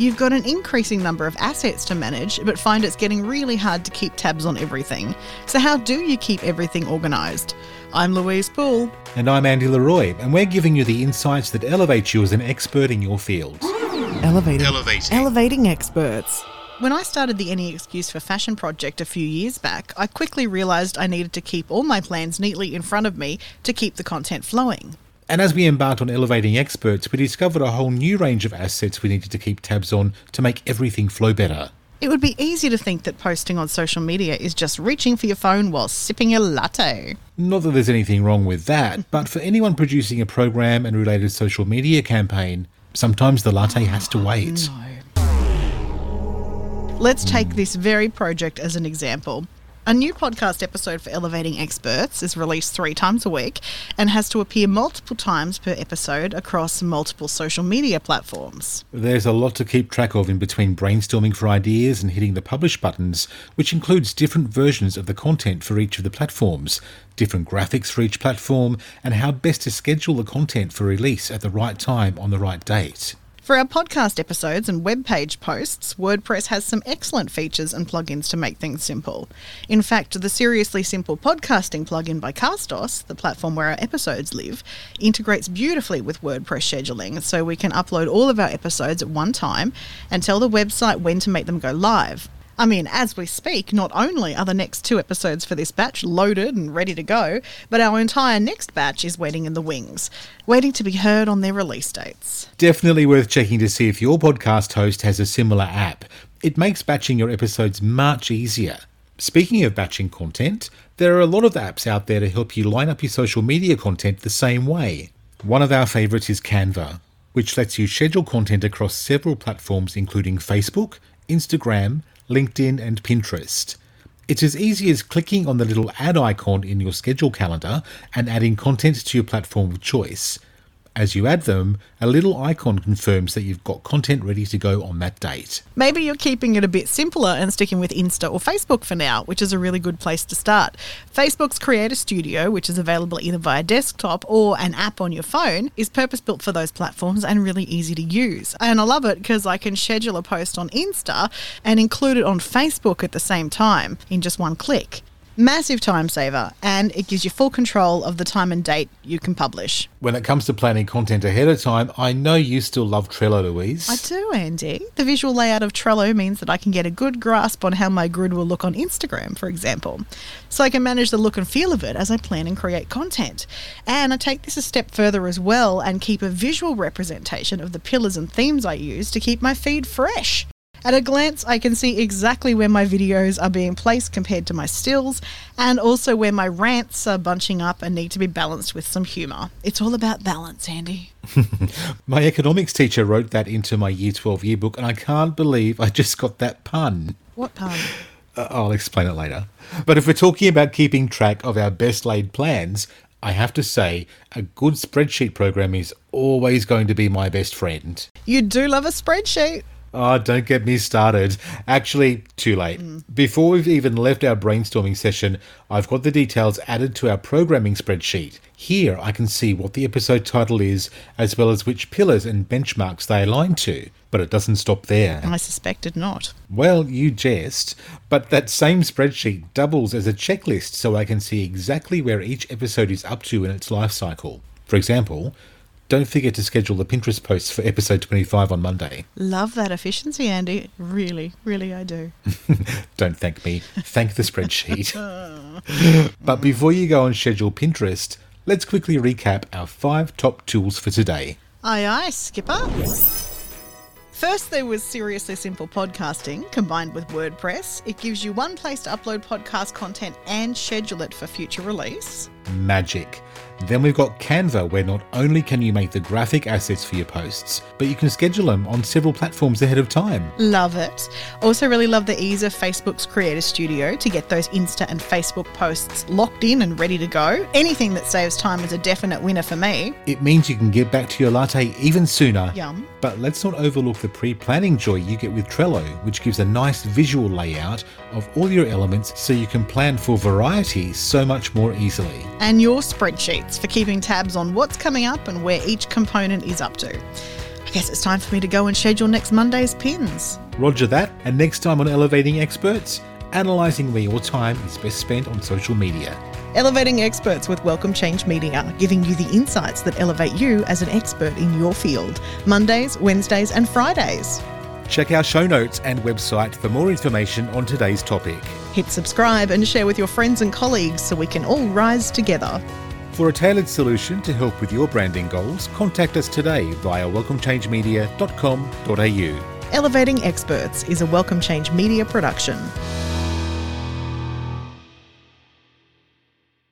You've got an increasing number of assets to manage, but find it's getting really hard to keep tabs on everything. So, how do you keep everything organised? I'm Louise Poole. And I'm Andy Leroy, and we're giving you the insights that elevate you as an expert in your field. Elevating. Elevating. Elevating experts. When I started the Any Excuse for Fashion project a few years back, I quickly realised I needed to keep all my plans neatly in front of me to keep the content flowing. And as we embarked on elevating experts, we discovered a whole new range of assets we needed to keep tabs on to make everything flow better. It would be easy to think that posting on social media is just reaching for your phone while sipping a latte. Not that there's anything wrong with that, but for anyone producing a program and related social media campaign, sometimes the latte has to wait. No. Let's take this very project as an example. A new podcast episode for Elevating Experts is released three times a week and has to appear multiple times per episode across multiple social media platforms. There's a lot to keep track of in between brainstorming for ideas and hitting the publish buttons, which includes different versions of the content for each of the platforms, different graphics for each platform, and how best to schedule the content for release at the right time on the right date. For our podcast episodes and web page posts, WordPress has some excellent features and plugins to make things simple. In fact, the Seriously Simple podcasting plugin by Castos, the platform where our episodes live, integrates beautifully with WordPress scheduling so we can upload all of our episodes at one time and tell the website when to make them go live. I mean, as we speak, not only are the next two episodes for this batch loaded and ready to go, but our entire next batch is waiting in the wings, waiting to be heard on their release dates. Definitely worth checking to see if your podcast host has a similar app. It makes batching your episodes much easier. Speaking of batching content, there are a lot of apps out there to help you line up your social media content the same way. One of our favourites is Canva, which lets you schedule content across several platforms including Facebook, Instagram, LinkedIn, and Pinterest. It's as easy as clicking on the little add icon in your schedule calendar and adding content to your platform of choice. As you add them, a little icon confirms that you've got content ready to go on that date. Maybe you're keeping it a bit simpler and sticking with Insta or Facebook for now, which is a really good place to start. Facebook's Creator Studio, which is available either via desktop or an app on your phone, is purpose built for those platforms and really easy to use. And I love it because I can schedule a post on Insta and include it on Facebook at the same time in just one click. Massive time saver, and it gives you full control of the time and date you can publish. When it comes to planning content ahead of time, I know you still love Trello, Louise. I do, Andy. The visual layout of Trello means that I can get a good grasp on how my grid will look on Instagram, for example. So I can manage the look and feel of it as I plan and create content. And I take this a step further as well and keep a visual representation of the pillars and themes I use to keep my feed fresh. At a glance, I can see exactly where my videos are being placed compared to my stills, and also where my rants are bunching up and need to be balanced with some humour. It's all about balance, Andy. my economics teacher wrote that into my Year 12 yearbook, and I can't believe I just got that pun. What pun? Uh, I'll explain it later. But if we're talking about keeping track of our best laid plans, I have to say, a good spreadsheet program is always going to be my best friend. You do love a spreadsheet. Oh, don't get me started. Actually, too late. Mm. Before we've even left our brainstorming session, I've got the details added to our programming spreadsheet. Here I can see what the episode title is, as well as which pillars and benchmarks they align to. But it doesn't stop there. I suspected not. Well, you jest. But that same spreadsheet doubles as a checklist so I can see exactly where each episode is up to in its life cycle. For example, don't forget to schedule the Pinterest post for episode 25 on Monday. Love that efficiency, Andy. Really, really, I do. Don't thank me. Thank the spreadsheet. but before you go and schedule Pinterest, let's quickly recap our five top tools for today. Aye, aye, Skipper. First, there was Seriously Simple Podcasting combined with WordPress. It gives you one place to upload podcast content and schedule it for future release. Magic. Then we've got Canva, where not only can you make the graphic assets for your posts, but you can schedule them on several platforms ahead of time. Love it. Also, really love the ease of Facebook's Creator Studio to get those Insta and Facebook posts locked in and ready to go. Anything that saves time is a definite winner for me. It means you can get back to your latte even sooner. Yum. But let's not overlook the pre planning joy you get with Trello, which gives a nice visual layout of all your elements so you can plan for variety so much more easily. And your for keeping tabs on what's coming up and where each component is up to. I guess it's time for me to go and schedule next Monday's pins. Roger that, and next time on Elevating Experts, analysing where your time is best spent on social media. Elevating Experts with Welcome Change Media, giving you the insights that elevate you as an expert in your field. Mondays, Wednesdays, and Fridays. Check our show notes and website for more information on today's topic. Hit subscribe and share with your friends and colleagues so we can all rise together. For a tailored solution to help with your branding goals, contact us today via welcomechangemedia.com.au. Elevating Experts is a Welcome Change Media production.